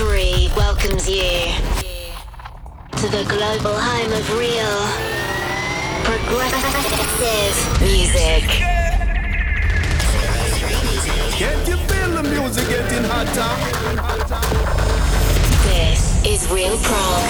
3 welcomes you to the global home of real progressive music. Can't you feel the music getting hotter? This is Real Prog.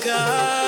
sky.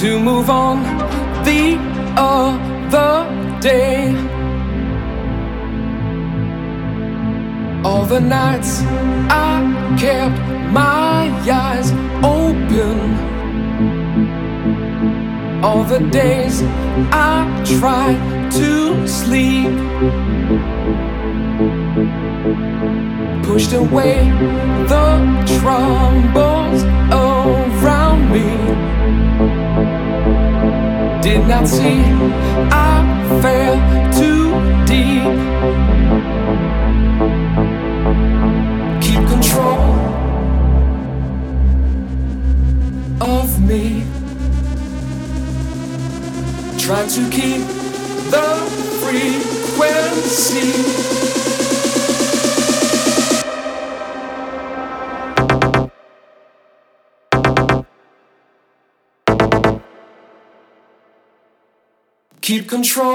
to move on the other day. All the nights I kept my eyes open. All the days I tried to sleep. Pushed away the troubles around me did not see. I fell too deep. Keep control of me. Try to keep the frequency. keep control.